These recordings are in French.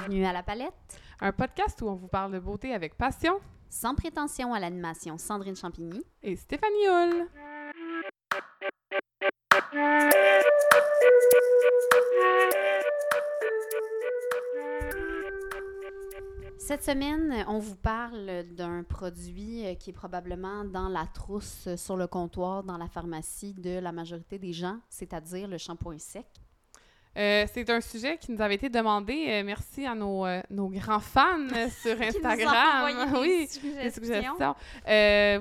Bienvenue à La Palette, un podcast où on vous parle de beauté avec passion. Sans prétention à l'animation, Sandrine Champigny et Stéphanie Hull. Cette semaine, on vous parle d'un produit euh, qui est probablement dans la trousse euh, sur le comptoir dans la pharmacie de la majorité des gens, c'est-à-dire le shampoing sec. Euh, c'est un sujet qui nous avait été demandé. merci à nos, nos, grands fans sur Instagram. oui, des suggestions.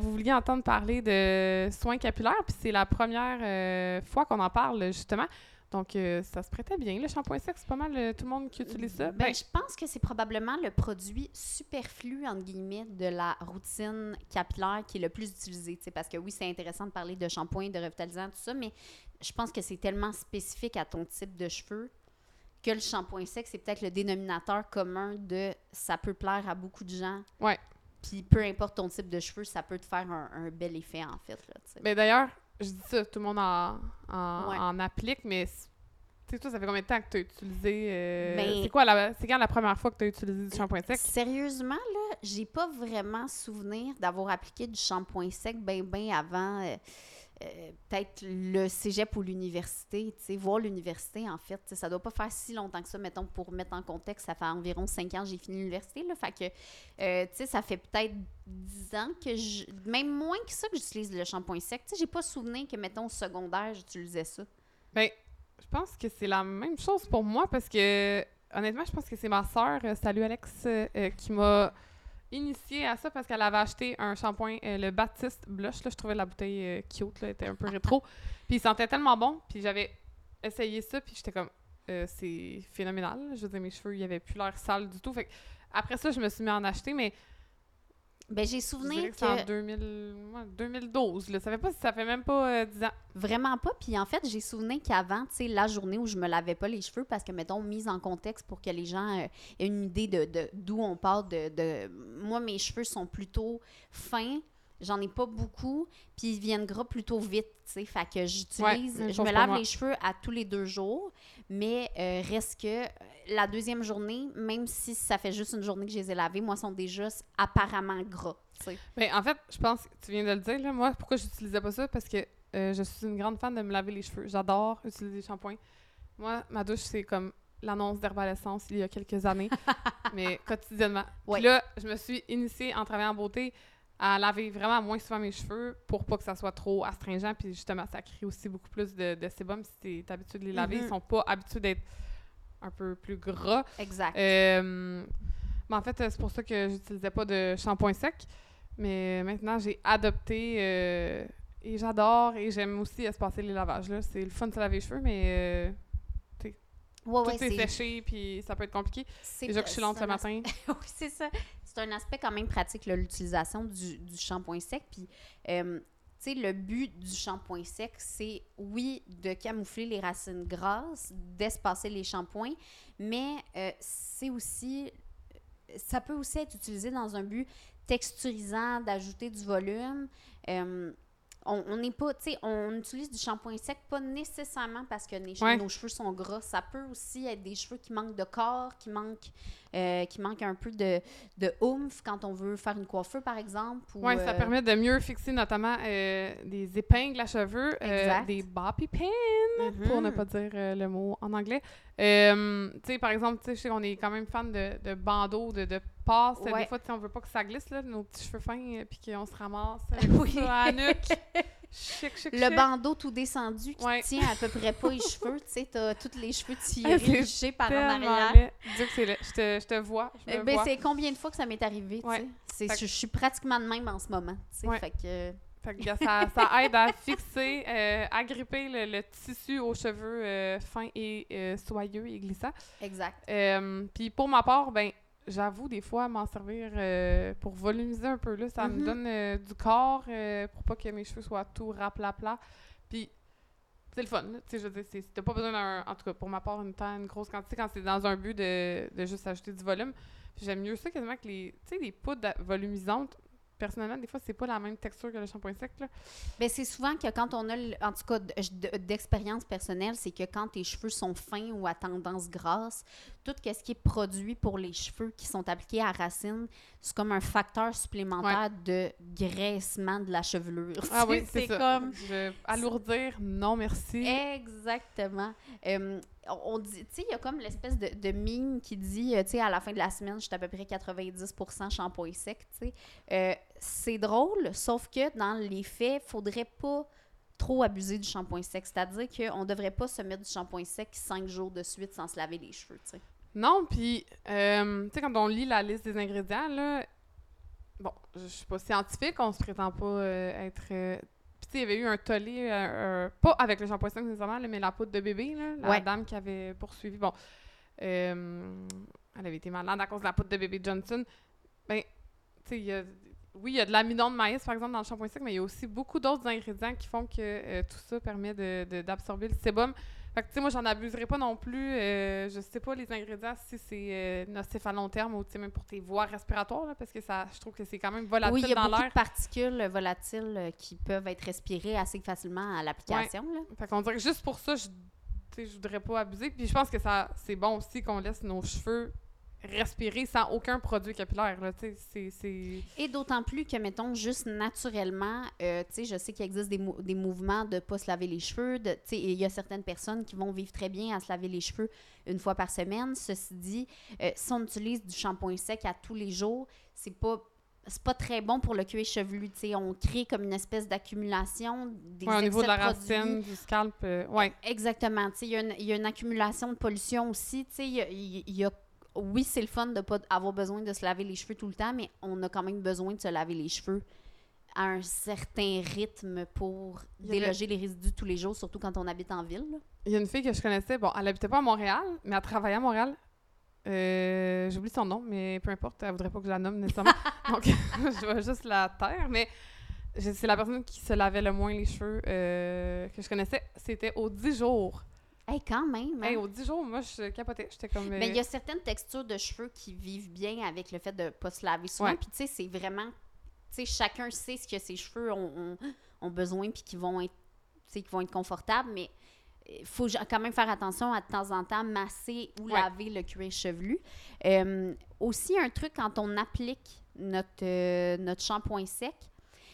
vous vouliez entendre parler de soins capillaires, puis c'est la première fois qu'on en parle justement. Donc, euh, ça se prêtait bien. Le shampoing sec, c'est pas mal euh, tout le monde qui utilise ça. Ben, ben, je pense que c'est probablement le produit superflu, entre guillemets, de la routine capillaire qui est le plus utilisé. Parce que oui, c'est intéressant de parler de shampoing, de revitalisant, tout ça, mais je pense que c'est tellement spécifique à ton type de cheveux que le shampoing sec, c'est peut-être le dénominateur commun de ça peut plaire à beaucoup de gens. Ouais. Puis peu importe ton type de cheveux, ça peut te faire un, bel effet, en fait. Là, ben, D'ailleurs, je dis ça, tout le monde en, en, applique, mais tu sais, toi, ça fait combien de temps que tu as utilisé. Euh, ben c'est quoi la, c'est quand la première fois que tu as utilisé du shampoing sec? Sérieusement, là, j'ai pas vraiment souvenir d'avoir appliqué du shampoing sec bien, bien avant. Euh, euh, peut-être le cégep ou l'université, voir l'université, en fait. Ça doit pas faire si longtemps que ça, mettons, pour mettre en contexte, ça fait environ cinq ans que j'ai fini l'université, là. Fait que, euh, tu sais, ça fait peut-être dix ans que je... Même moins que ça que j'utilise le shampoing sec. Tu sais, j'ai pas souvenir que, mettons, au secondaire, j'utilisais ça. Ben, je pense que c'est la même chose pour moi, parce que, honnêtement, je pense que c'est ma soeur, euh, salut Alex, qui m'a initiée à ça parce qu'elle avait acheté un shampoing, euh, le Baptiste Blush. Là, je trouvais la bouteille euh, cute, là, était un peu rétro. Puis il sentait tellement bon. Puis j'avais essayé ça, puis j'étais comme, euh, c'est phénoménal. Je veux dire, mes cheveux, il n'y avait plus l'air sale du tout. Fait après ça, je me suis mis à en acheter, mais ben, j'ai souvenir que... en 2012, là. Ça fait pas, ça fait même pas 10 euh, ans. Vraiment pas. Puis en fait, j'ai souvenir qu'avant, tu sais, la journée où je me lavais pas les cheveux, parce que, mettons, mise en contexte pour que les gens euh, aient une idée de d'où on parle de, de... Moi, mes cheveux sont plutôt fins. J'en ai pas beaucoup, puis ils viennent gras plutôt vite, tu sais. Fait que j'utilise, je me lave les cheveux à tous les deux jours, mais euh, reste que la deuxième journée, même si ça fait juste une journée que je les ai lavés, moi, sont déjà apparemment gras. Mais en fait, je pense que tu viens de le dire, là, moi, pourquoi j'utilisais pas ça? Parce que euh, je suis une grande fan de me laver les cheveux. J'adore utiliser des shampoings. Moi, ma douche, c'est comme l'annonce d'Herbalescence il y a quelques années, mais quotidiennement. Puis là, je me suis initiée en travaillant en beauté à laver vraiment moins souvent mes cheveux pour pas que ça soit trop astringent. Puis justement, ça crée aussi beaucoup plus de, de sébum si tu es habitué de les laver. Ils mm-hmm. sont pas habitués d'être un peu plus gras. Exact. Euh, mais en fait, c'est pour ça que j'utilisais pas de shampoing sec. Mais maintenant, j'ai adopté euh, et j'adore et j'aime aussi espacer les lavages. C'est le fun de se laver les cheveux, mais euh, tout est, séché puis ça peut être compliqué. Déjà que je suis lente ce matin. oui, c'est ça. C'est un aspect quand même pratique, l'utilisation du, du shampoing sec. Puis sais, le but du shampoing sec, c'est oui de camoufler les racines grasses, d'espacer les shampoings, mais euh, c'est aussi ça peut aussi être utilisé dans un but texturisant, d'ajouter du volume. Euh, on n'est pas, tu sais, on utilise du shampoing sec, pas nécessairement parce que nos cheveux sont gras. Ça peut aussi être des cheveux qui manquent de corps, qui manquent, euh, qui manquent un peu de, de oomph quand on veut faire une coiffure, par exemple. Oui, ça euh, permet de mieux fixer notamment euh, des épingles à cheveux, des bobby pins, pour ne pas dire le mot en anglais. tu sais, par exemple, tu sais, qu'on est quand même fan de, de bandeaux, de, de passes. Des fois, on veut pas que ça glisse, là, nos petits cheveux fins, puis qu'on se ramasse oui. la nuque. Chic, chic, le bandeau tout descendu qui tient à peu près pas les cheveux, tu sais, t'as tous les cheveux tirés, ah, par en arrière. Que je te, je te vois, je euh, ben, c'est combien de fois que ça m'est arrivé, tu sais? Je, suis pratiquement de même en ce moment, tu sais, fait que... Fait que ça, ça, aide à fixer, euh, à gripper le, tissu aux cheveux euh, fins et euh, soyeux et glissants. Exact. Puis pour ma part, ben j'avoue, des fois, m'en servir euh, pour volumiser un peu. Là, ça me mhm. donne euh, du corps euh, pour pas que mes cheveux soient tout rapla-pla. Puis, c'est le fun. Tu sais, je veux dire, t'as pas besoin d'un. En tout cas, pour ma part, une, une grosse quantité quand c'est dans un but de, de juste ajouter du volume. J'aime mieux ça quasiment que les, tu sais, les poudres volumisantes. Personnellement, des fois, c'est pas la même texture que le shampoing sec. Là. Ben, c'est souvent que quand on a, en tout cas, d'expérience personnelle, c'est que quand tes cheveux sont fins ou à tendance grasse, tout ce qui est produit pour les cheveux qui sont appliqués à racine, c'est comme un facteur supplémentaire de graissement de la chevelure. Ah oui, c'est comme... Je- alourdir, non merci. Exactement. Euh, on dit, tu sais, il y a comme l'espèce de, de mime qui dit, euh, tu sais, à la fin de la semaine, je suis à peu près 90% shampoing sec, tu sais. Euh, c'est drôle, sauf que dans les faits, faudrait pas trop abuser du shampoing sec. C'est-à-dire qu'on devrait pas se mettre du shampoing sec cinq jours de suite sans se laver les cheveux, tu sais. Non, puis, euh, tu sais, quand on lit la liste des ingrédients, là, bon, je suis pas scientifique, on se prétend pas être. Il y avait eu un tollé, euh, euh, pas avec le shampoing sec nécessairement, mais la poudre de bébé, là, la Ouais. dame qui avait poursuivi. Bon, euh, elle avait été malade à cause de la poudre de bébé Johnson. Ben, tu sais, il y a. Oui, il y a de l'amidon de maïs, par exemple, dans le shampoing sec, mais il y a aussi beaucoup d'autres ingrédients qui font que euh, tout ça permet de- de- d'absorber le sébum. Fait que, tu sais, moi, j'en abuserai pas non plus. Euh, je sais pas les ingrédients si c'est euh, nocif à long terme ou, tu sais, même pour tes voies respiratoires, là, parce que ça, je trouve que c'est quand même volatile oui, il y a dans beaucoup l'air. de particules volatiles euh, qui peuvent être respirées assez facilement à l'application, là. Fait qu'on dirait que juste pour ça, je, tu sais, je voudrais pas abuser. Puis je pense que ça c'est bon aussi qu'on laisse nos cheveux respirer sans aucun produit capillaire, là, tu sais, c'est- c'est... Et d'autant plus que, mettons, juste naturellement, euh, je sais qu'il existe des, mou- des mouvements de pas se laver les cheveux. il y a certaines personnes qui vont vivre très bien à se laver les cheveux une fois par semaine. Ceci dit, euh, si on utilise du shampoing sec à tous les jours, c'est pas c'est pas très bon pour le cuir chevelu, on crée comme une espèce d'accumulation des Ouais, au niveau de la racine, du scalp, euh, ouais. Exactement. Tu sais, Il y, a une- il y a une accumulation de pollution aussi. Tu sais, Il y il y a- oui, c'est le fun de ne pas avoir besoin de se laver les cheveux tout le temps, mais on a quand même besoin de se laver les cheveux à un certain rythme pour déloger les résidus tous les jours, surtout quand on habite en ville. Il y a une fille que je connaissais, bon, elle habitait pas à Montréal, mais elle travaillait à Montréal. Euh, J'oublie son nom, mais peu importe, elle voudrait pas que je la nomme nécessairement. Donc, je vais juste la taire, mais c'est la personne qui se lavait le moins les cheveux euh, que je connaissais. C'était aux 10 jours. Hey, quand même. hein? Hey, aux 10 jours, moi, je capotais. J'étais comme... Mais il y euh, a certaines textures de cheveux qui vivent bien avec le fait de ne pas se laver souvent. Ouais. Puis, tu sais, c'est vraiment. Tu sais, chacun sait ce que ses cheveux ont, ont- ont besoin, puis qui vont être, qui vont être confortables. Mais il faut ja- quand même faire attention à de temps en temps masser ou Ouais. laver le cuir chevelu. Euh, aussi, un truc quand on applique notre, euh, notre shampoing sec,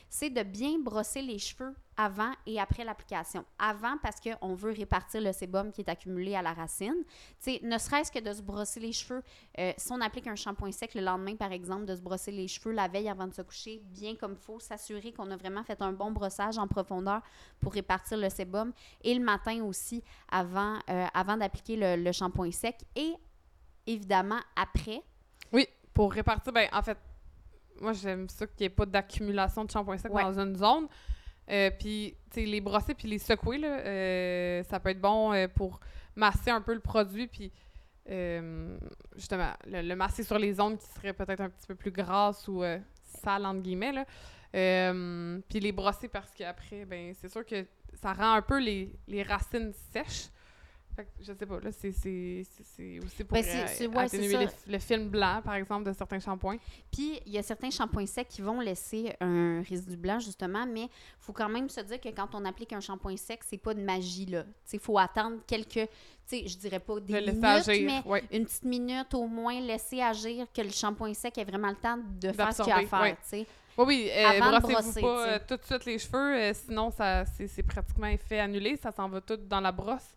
c'est de bien brosser les cheveux avant et après l'application. Avant, parce qu'on veut répartir le sébum qui est accumulé à la racine. Sais, ne serait-ce que de se brosser les cheveux, euh, si on applique un shampoing sec le lendemain, par exemple, de se brosser les cheveux la veille avant de se coucher, bien comme il faut, s'assurer qu'on a vraiment fait un bon brossage en profondeur pour répartir le sébum. Et le matin aussi, avant, euh, avant d'appliquer le, le shampoing sec. Et évidemment, après. Oui, pour répartir, ben, en fait, moi, j'aime ça qu'il n'y ait pas d'accumulation de shampoing sec Ouais. dans une zone. Euh, puis, tu les brosser puis les secouer, là, euh, ça peut être bon euh, pour masser un peu le produit, puis justement, le, masser sur les zones qui seraient peut-être un petit peu plus grasses ou sales, entre guillemets, là. Puis les brosser parce qu'après, ben, c'est sûr que ça rend un peu les, les racines sèches. Fait que, je sais pas, là, c'est aussi pour Ben, euh, ouais, atténuer le film blanc, par exemple, de certains shampoings. Puis, il y a certains shampoings secs qui vont laisser un résidu blanc, justement, mais il faut quand même se dire que quand on applique un shampoing sec, c'est pas de magie, là. Il faut attendre quelques, tu je dirais pas des minutes, agir, mais ouais. une petite minute au moins, laisser agir, que le shampoing sec ait vraiment le temps de faire ce qu'il a à faire, ouais. tu sais. Oui, oui, euh, brossez-vous pas euh, tout de suite les cheveux, euh, sinon ça c'est pratiquement effet annulé, ça s'en va tout dans la brosse.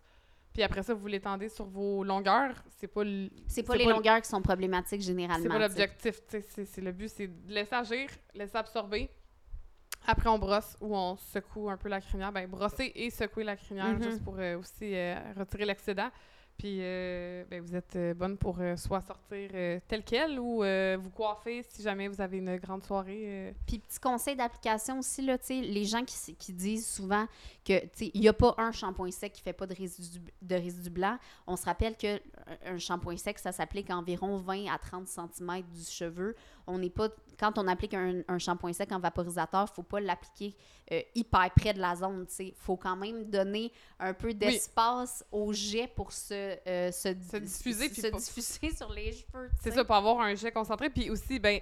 Puis après ça, vous l'étendez sur vos longueurs. C'est pas C'est pas les le- longueurs qui sont problématiques généralement. C'est pas l'objectif, c'est c'est le but, c'est de laisser agir, laisser absorber. Après, on brosse ou on secoue un peu la crinière. Ben, brosser et secouer la crinière Mhm. juste pour euh, aussi euh, retirer l'excédent. Puis, euh, ben, vous êtes bonne pour soit sortir tel quel ou vous coiffer si jamais vous avez une grande soirée. Puis petit conseil d'application aussi, là, les gens qui disent souvent que, tu sais, il n'y a pas un shampoing sec qui fait pas de résidu, de résidu blanc. On se rappelle que un- un shampoing sec, ça s'applique environ 20 à 30 cm du cheveu. On n'est pas, quand on applique un, un shampoing sec en vaporisateur, faut pas l'appliquer euh, hyper près de la zone, tu sais. Faut quand même donner un peu d'espace au jet pour se, euh, se, Se diffuser, se pas- diffuser sur les cheveux, C'est ça, pour avoir un jet concentré. Puis aussi, ben,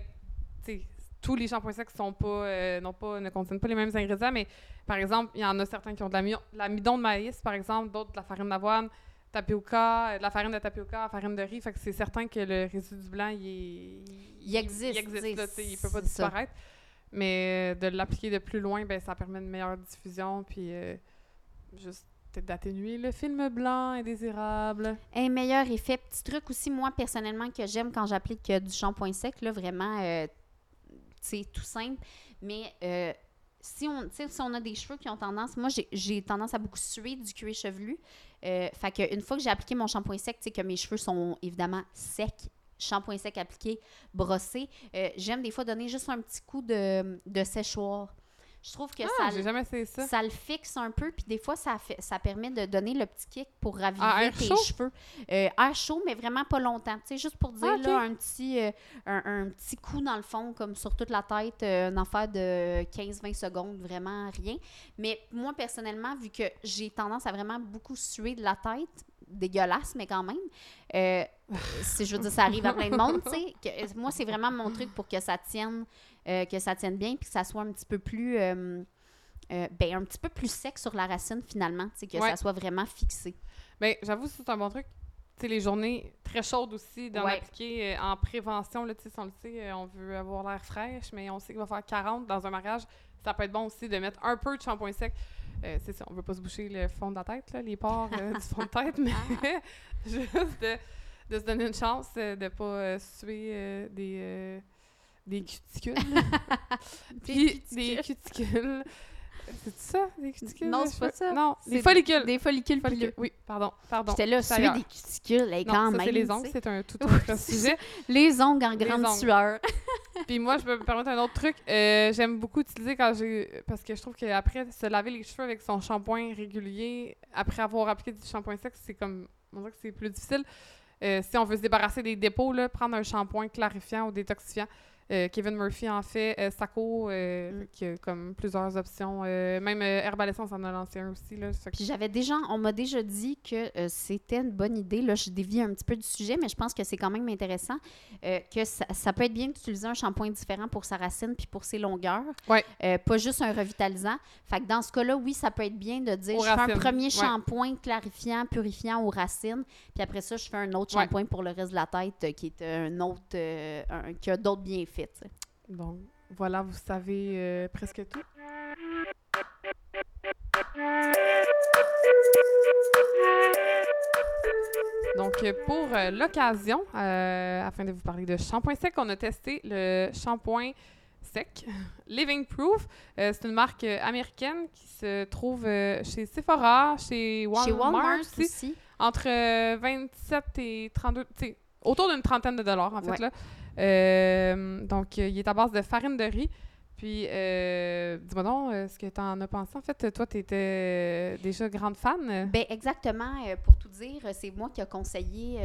tu sais, tous les shampoings secs sont pas, euh, non pas, ne contiennent pas les mêmes ingrédients, mais par exemple, il y en a certains qui ont de l'ami- l'amidon de maïs, par exemple, d'autres de la farine d'avoine, tapioca, euh, de la farine de tapioca, la farine de riz. Fait que c'est certain que le résidu du blanc, il, est- Il existe, Il existe, là, il peut pas ça. disparaître. Mais euh, de l'appliquer de plus loin, ben, ça permet une meilleure diffusion, puis euh, juste d'atténuer le film blanc indésirable. Un meilleur effet. Petit truc aussi, moi, personnellement, que j'aime quand j'applique euh, du shampoing sec, là, vraiment, euh, c'est tout simple. Mais euh, si, on, si on a des cheveux qui ont tendance... Moi, j'ai- tendance à beaucoup suer du cuir chevelu. Euh, fait que une fois que j'ai appliqué mon shampoing sec, que mes cheveux sont évidemment secs, shampoing sec appliqué, brossé, euh, j'aime des fois donner juste un petit coup de séchoir. Je trouve que Ah, ça, jamais ça. ça le fixe un peu, puis des fois, ça, fait, ça permet de donner le petit kick pour raviver Ah, tes chaud? cheveux. Euh, air chaud, mais vraiment pas longtemps. Tu sais, juste pour dire, Ah, là, un petit, euh, un, un petit coup dans le fond, comme sur toute la tête, euh, une affaire de 15-20 secondes, vraiment rien. Mais moi, personnellement, vu que j'ai tendance à vraiment beaucoup suer de la tête, dégueulasse, mais quand même, euh, c'est- je veux dire, ça arrive à plein de monde, tu sais. que- Moi, c'est vraiment mon truc pour que ça tienne, euh, que ça tienne bien, puis que ça soit un petit peu plus... euh, euh, ben, un petit peu plus sec sur la racine finalement, tu sais, que Ouais. ça soit vraiment fixé. Ben, j'avoue, c'est un bon truc. Tu sais, les journées très chaudes aussi, d'en Ouais. appliquer euh, en prévention, là, tu sais, si on le sait, euh, on veut avoir l'air fraîche, mais on sait qu'il va faire 40 dans un mariage. Ça peut être bon aussi de mettre un peu de shampoing sec. Euh, c'est ça, on veut pas se boucher le fond de la tête, là, les pores euh, du fond de tête, mais juste de, de se donner une chance euh, de pas euh, suer euh, des, euh, des cuticules. Puis des cuticules. C'est ça, des cuticules? Non, c'est pas ça. Non, des follicules. Des follicules Follicules. pileux. Oui, pardon, pardon. J'étais là, suer des cuticules, quand ça, même. c'est les ongles, c'est un tout autre sujet. Les ongles en Les grande sueur. Puis moi, je peux me permettre un autre truc. Euh, J'aime beaucoup utiliser quand j'ai... Parce que je trouve qu'après, se laver les cheveux avec son shampoing régulier, après avoir appliqué du shampoing sec, c'est comme... On dirait que c'est plus difficile. Euh, si on veut se débarrasser des dépôts, là, prendre un shampoing clarifiant ou détoxifiant. Euh, Kevin Murphy en fait. Euh, Saco, euh, Mm. qui a comme plusieurs options. Euh, même Herbalescence en a lancé un aussi. Là, que- Puis j'avais déjà, on m'a déjà dit que c'était une bonne idée. Là, je dévie un petit peu du sujet, mais je pense que c'est quand même intéressant. que ça, ça peut être bien d'utiliser un shampoing différent pour sa racine puis pour ses longueurs. Ouais. Pas juste un revitalisant. Fait que dans ce cas-là, oui, ça peut être bien de dire Aux je fais un premier ouais. shampoing clarifiant, purifiant aux racines, puis après ça, je fais un autre Ouais. shampoing pour le reste de la tête qui est un autre, un- qui a d'autres bienfaits. Bon, voilà, vous savez euh, presque tout. Donc, euh, pour euh, l'occasion, euh, afin de vous parler de shampoing sec, on a testé le shampoing sec Living Proof. Euh, c'est une marque américaine qui se trouve chez Sephora, chez Walmart, Chez Walmart aussi aussi. entre euh, 27 et 32, tu sais, autour d'une trentaine de dollars, en fait, Ouais. là. Euh, donc, euh, il est à base de farine de riz. Puis, euh, dis-moi donc, ce que tu en as pensé. En fait, toi, tu étais déjà grande fan? Ben exactement. pour tout dire, c'est moi qui a conseillé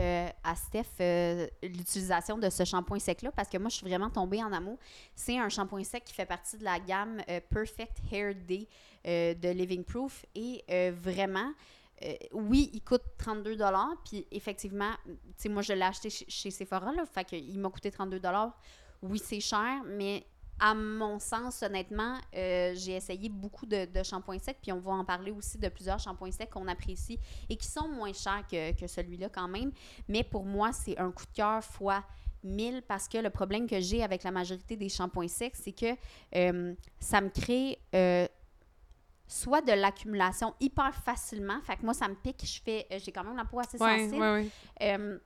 à Steph l'utilisation de ce shampoing sec-là parce que moi, je suis vraiment tombée en amour. C'est un shampoing sec qui fait partie de la gamme Perfect Hair Day de Living Proof et vraiment. Euh, oui, il coûte 32 Puis effectivement, tu sais, moi, je l'ai acheté chez, Sephora, là, fait qu'il m'a coûté 32 Oui, c'est cher, mais à mon sens, honnêtement, euh, j'ai essayé beaucoup de, shampoings secs, puis on va en parler aussi de plusieurs shampoings secs qu'on apprécie et qui sont moins chers que, celui-là quand même. Mais pour moi, c'est un coup de cœur fois 1000 parce que le problème que j'ai avec la majorité des shampoings secs, c'est que euh, ça me crée soit de l'accumulation hyper facilement. Fait que moi, ça me pique. Je fais, euh, j'ai quand même la peau assez Ouais, sensible. ouais, ouais. Euh,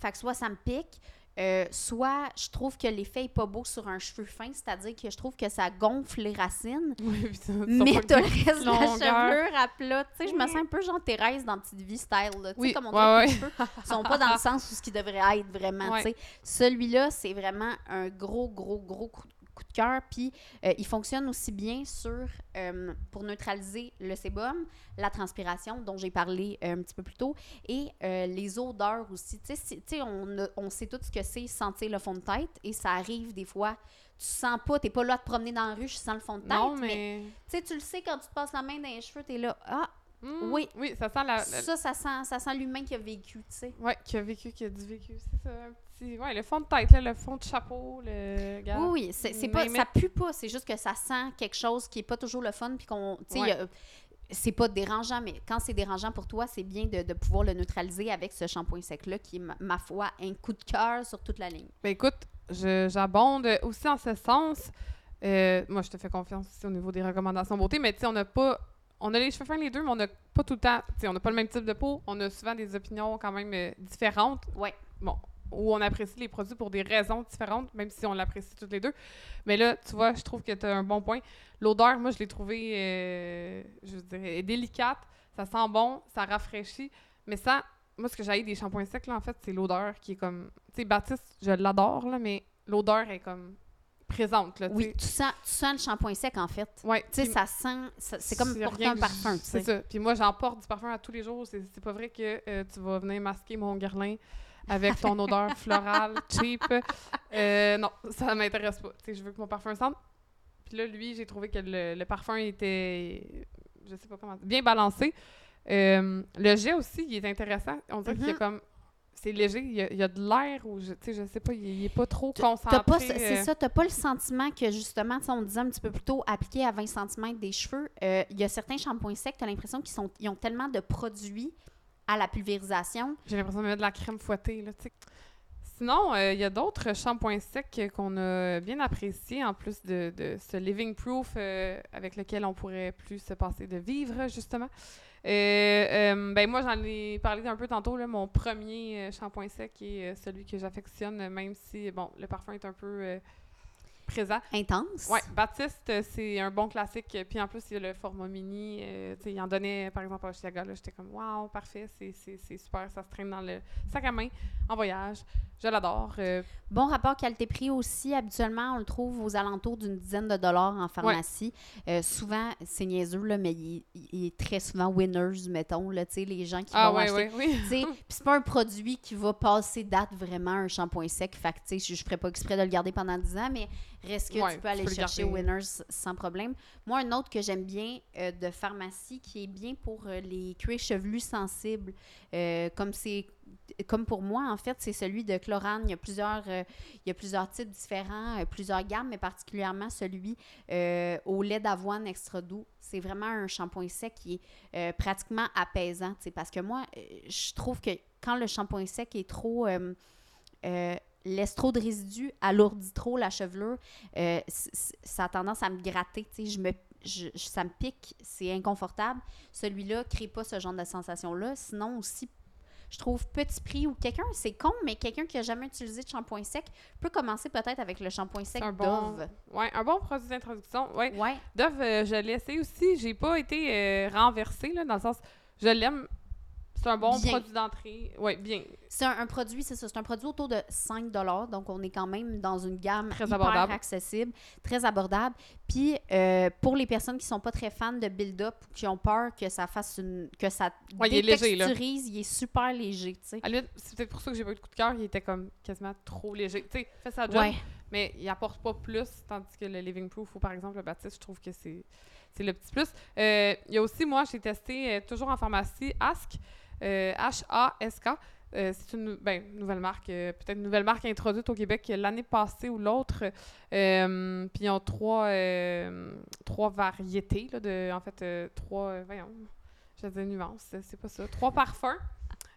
fait que soit ça me pique, euh, soit je trouve que l'effet est pas beau sur un cheveu fin, c'est-à-dire que je trouve que ça gonfle les racines, Oui, ça- mais de reste de la chevelure à plat. Tu sais, je me sens un peu genre Thérèse dans Petite Vie style. Tu Oui, comme on ouais, dirait que les cheveux sont pas dans le sens où ce qui devrait être vraiment. Ouais. tu sais. Celui-là, c'est vraiment un gros, gros, gros coup, coup de cœur. Puis euh, il fonctionne aussi bien sur euh, pour neutraliser le sébum, la transpiration dont j'ai parlé euh, un petit peu plus tôt, et euh, les odeurs aussi. Tu sais, on, on sait tout ce que c'est sentir le fond de tête, et ça arrive des fois. Tu sens pas, t'es pas là à te promener dans la rue, je sens le fond de tête, Non, mais mais... tu sais, tu le sais quand tu te passes la main dans les cheveux, t'es là, ah, Hmm, Oui. Oui, ça sent la. la- Ça, ça sent, ça sent l'humain qui a vécu, tu sais. Ouais, qui a vécu, qui a du vécu, c'est ça. Un petit... Ouais, le fond de tête, là, le fond de chapeau, le. Regarde. Oui, oui, c'est pas, ça pue pas, c'est juste que ça sent quelque chose qui est pas toujours le fun, puis qu'on, Ouais. a- c'est pas dérangeant, mais quand c'est dérangeant pour toi, c'est bien de, de pouvoir le neutraliser avec ce shampoing sec-là, qui est, ma, ma foi, un coup de cœur sur toute la ligne. Ben écoute, je- j'abonde aussi en ce sens. Euh, moi, je te fais confiance aussi au niveau des recommandations beauté, mais tu sais, on n'a pas. On a les cheveux fins les deux, mais on n'a pas tout le temps. On n'a pas le même type de peau. On a souvent des opinions quand même euh, différentes. Ouais. Bon, où on apprécie les produits pour des raisons différentes, même si on l'apprécie toutes les deux. Mais là, tu vois, je trouve que tu as un bon point. L'odeur, moi, je l'ai trouvée, euh, je dirais, délicate. Ça sent bon, ça rafraîchit. Mais ça, moi, ce que j'ai des shampoings secs, là, en fait, c'est l'odeur qui est comme. Tu sais, Baptiste, je l'adore, là, mais l'odeur est comme présente, là, Oui, tu sens, tu sens le shampoing sec, en fait. Ouais, Tu sais, ça sent, c'est comme porter un parfum, je- tu sais. C'est ça. Puis moi, j'en porte du parfum à tous les jours. C'est pas vrai que euh, tu vas venir masquer mon guerlin avec ton odeur florale, cheap. Euh, non, ça m'intéresse pas. Tu sais, je veux que mon parfum sente. Puis là, lui, j'ai trouvé que le, le parfum était, je sais pas comment dire, bien balancé. Euh, le jet aussi, il est intéressant. On dirait qu'il y a Mhm. comme... C'est léger, il y a, il y a de l'air ou je, tu sais, je sais pas, il, il est pas trop concentré. c'est euh, ça, t'as pas le sentiment que justement, tu on disait un petit peu plus tôt, appliqué à 20 cm des cheveux, euh, il y a certains shampoings secs, t'as l'impression qu'ils sont, ils ont tellement de produits à la pulvérisation. J'ai l'impression de mettre de la crème fouettée, là, tu sais. Sinon, euh, il y a d'autres shampoings secs qu'on a bien appréciés, en plus de, ce Living Proof euh, avec lequel on pourrait plus se passer de vivre, justement. Euh, ben moi, j'en ai parlé un peu tantôt, là, mon premier shampoing sec est celui que j'affectionne, même si, bon, le parfum est un peu présent. Intense. Ouais, Baptiste, c'est un bon classique. Puis en plus, il y a le format mini. euh, sais, il en donnait, par exemple, à là, J'étais comme, waouh, parfait, c'est- super. Ça se traîne dans le sac à main en voyage. Je l'adore. euh, Bon rapport qualité-prix aussi. Habituellement, on le trouve aux alentours d'une dizaine de dollars en pharmacie. Euh, souvent, c'est niaiseux, là, mais il, il est très souvent winners, mettons, là, les gens qui Ah, vont ouais, acheter. oui. Sais, Puis c'est pas un produit qui va passer date vraiment un shampoing sec. Fait que, je, je ferais pas exprès de le garder pendant 10 ans, mais reste que Ouais, tu peux tu aller peux chercher. Winners sans problème. Moi, un autre que j'aime bien euh, de pharmacie qui est bien pour euh, les cuirs chevelus sensibles, euh, comme c'est comme pour moi, en fait, c'est celui de Chlorane. Il y a plusieurs, euh, il y a plusieurs types différents, euh, plusieurs gammes, mais particulièrement celui euh, au lait d'avoine extra doux. C'est vraiment un shampoing sec qui est pratiquement apaisant, parce que moi, je trouve que quand le shampoing sec est trop... laisse trop de résidus, alourdit trop la chevelure, euh, ça a tendance à me gratter, tu sais, je me je- je- ça me pique, c'est inconfortable. Celui-là crée pas ce genre de sensation-là. Sinon aussi, je trouve petit prix ou quelqu'un, c'est con, mais quelqu'un qui a jamais utilisé de shampoing sec peut commencer peut-être avec le shampoing sec un bon- Dove. Ouais, un bon produit d'introduction. Ouais. Ouais. Dove, euh, je l'ai essayé aussi. J'ai pas été euh, renversée, là, dans le sens. Je l'aime. C'est un bon Bien. produit d'entrée. Ouais, bien. C'est un, un produit, c'est ça, c'est un produit autour de 5 donc on est quand même dans une gamme Très hyper abordable. accessible, très abordable. Puis euh, pour les personnes qui sont pas très fans de build-up qui ont peur que ça fasse une que ça Ouais, il est léger, là. il est super léger, tu sais. C'est peut-être pour ça que j'ai pas eu de coup de cœur. Il était comme quasiment trop léger. Tu sais, fait sa job, Ouais. mais il apporte pas plus. Tandis que le Living Proof ou par exemple le Baptiste, je trouve que c'est c'est le petit plus. Euh, Il y a aussi, moi, j'ai testé euh, toujours en pharmacie Ask, H-A-S-K. Euh, c'est une ben, nouvelle marque, euh, peut-être une nouvelle marque introduite au Québec l'année passée ou l'autre. Euh, Puis ils ont trois, euh, trois variétés, là, de, en fait, euh, trois, euh, voyons, je nuances, c'est pas ça. Trois parfums.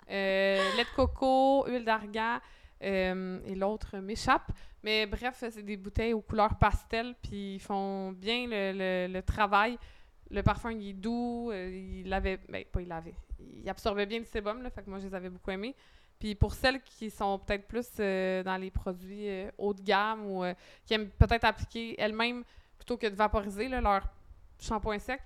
Euh, lait de coco, huile d'argan euh, et l'autre m'échappe. Mais bref, c'est des bouteilles aux couleurs pastel, puis ils font bien le, le- le travail. Le parfum, il est doux, euh, il lavait, ben pas il lavait, il absorbait bien le sébum, là, fait que moi, je les avais beaucoup aimés. Puis pour celles qui sont peut-être plus euh, dans les produits euh, haut de gamme ou euh, qui aiment peut-être appliquer elles-mêmes plutôt que de vaporiser leur shampoing sec,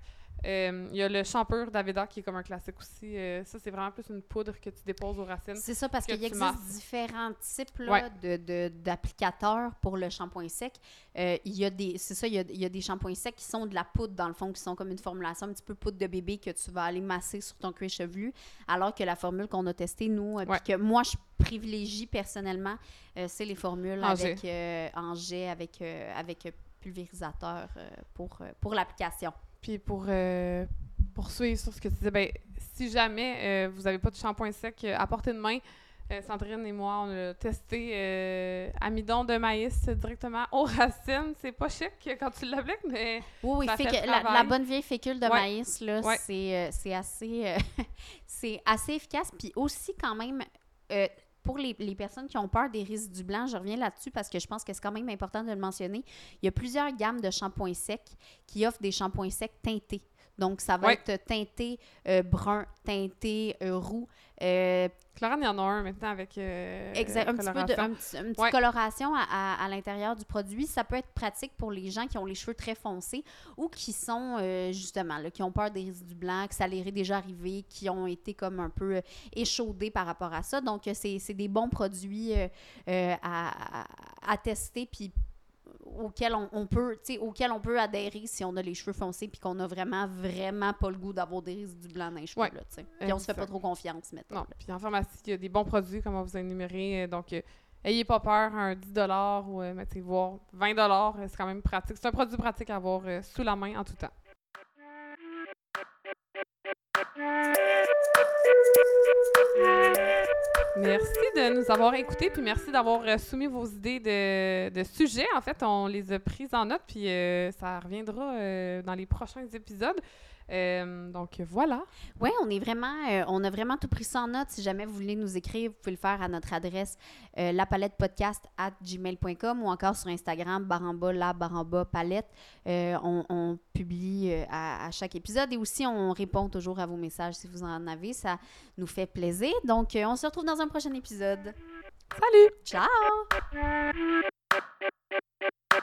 il y a le champur d'Aveda qui est comme un classique aussi. Euh, ça, c'est vraiment plus une poudre que tu déposes aux racines. C'est ça, parce qu'il existe masses. différents types là, Ouais. de, d'applicateurs pour le shampoing sec. Euh, il y a des, c'est ça, il y a, y a des shampoings secs qui sont de la poudre, dans le fond, qui sont comme une formulation un petit peu poudre de bébé que tu vas aller masser sur ton cuir chevelu, alors que la formule qu'on a testée, nous, euh, Ouais. que moi, je privilégie personnellement, euh, c'est les formules En avec, euh, en jet, avec, euh, avec pulvérisateur euh, pour, euh, pour l'application. Puis pour, euh, pour poursuivre sur ce que tu disais, ben, si jamais euh, vous n'avez pas de shampoing sec à portée de main, euh, Sandrine et moi, on a testé amidon de maïs directement aux racines. C'est pas chic quand tu l'appliques, mais Oui, oui, Ça fait la, bonne vieille fécule de Ouais. maïs, là, Ouais. c'est, c'est assez, c'est assez efficace. Puis aussi, quand même, pour les, personnes qui ont peur des risques du blanc, je reviens là-dessus parce que je pense que c'est quand même important de le mentionner. Il y a plusieurs gammes de shampoings secs qui offrent des shampoings secs teintés. Donc, ça va Ouais. être teinté euh, brun, teinté euh, roux. Euh, Chlorane, il y en a un maintenant avec. euh, Exact. Un petit peu de, coloration. un petit- une petite Ouais. coloration à, à- à l'intérieur du produit. Ça peut être pratique pour les gens qui ont les cheveux très foncés ou qui sont, justement, là, qui ont peur des risques du blanc, que ça leur est déjà arrivé, qui ont été comme un peu échaudés par rapport à ça. Donc, c'est c'est des bons produits à, à- à tester puis auxquels on, on peut auxquels on peut adhérer si on a les cheveux foncés puis qu'on a vraiment vraiment pas le goût d'avoir des risques du blanc dans les cheveux puis on se fait pas trop confiance mettons Non, puis en pharmacie, il y a des bons produits, comme on vous a énuméré. euh, Donc, euh, ayez pas peur, un 10 ou, euh, mettez, voire 20 euh, c'est quand même pratique. C'est un produit pratique à avoir euh, sous la main en tout temps. Merci de nous avoir écoutés, puis merci d'avoir euh, soumis vos idées de, de sujets. En fait, on les a prises en note, puis euh, ça reviendra euh, dans les prochains épisodes. Euh, donc voilà. Oui, on est vraiment, euh, on a vraiment tout pris ça en note. Si jamais vous voulez nous écrire, vous pouvez le faire à notre adresse euh, lapalettepodcast at gmail.com ou encore sur Instagram, baramba, la baramba palette. Euh, on, on publie à, à chaque épisode et aussi on répond toujours à vos messages si vous en avez. Ça nous fait plaisir. Donc, on se retrouve dans un prochain épisode. Salut! Ciao!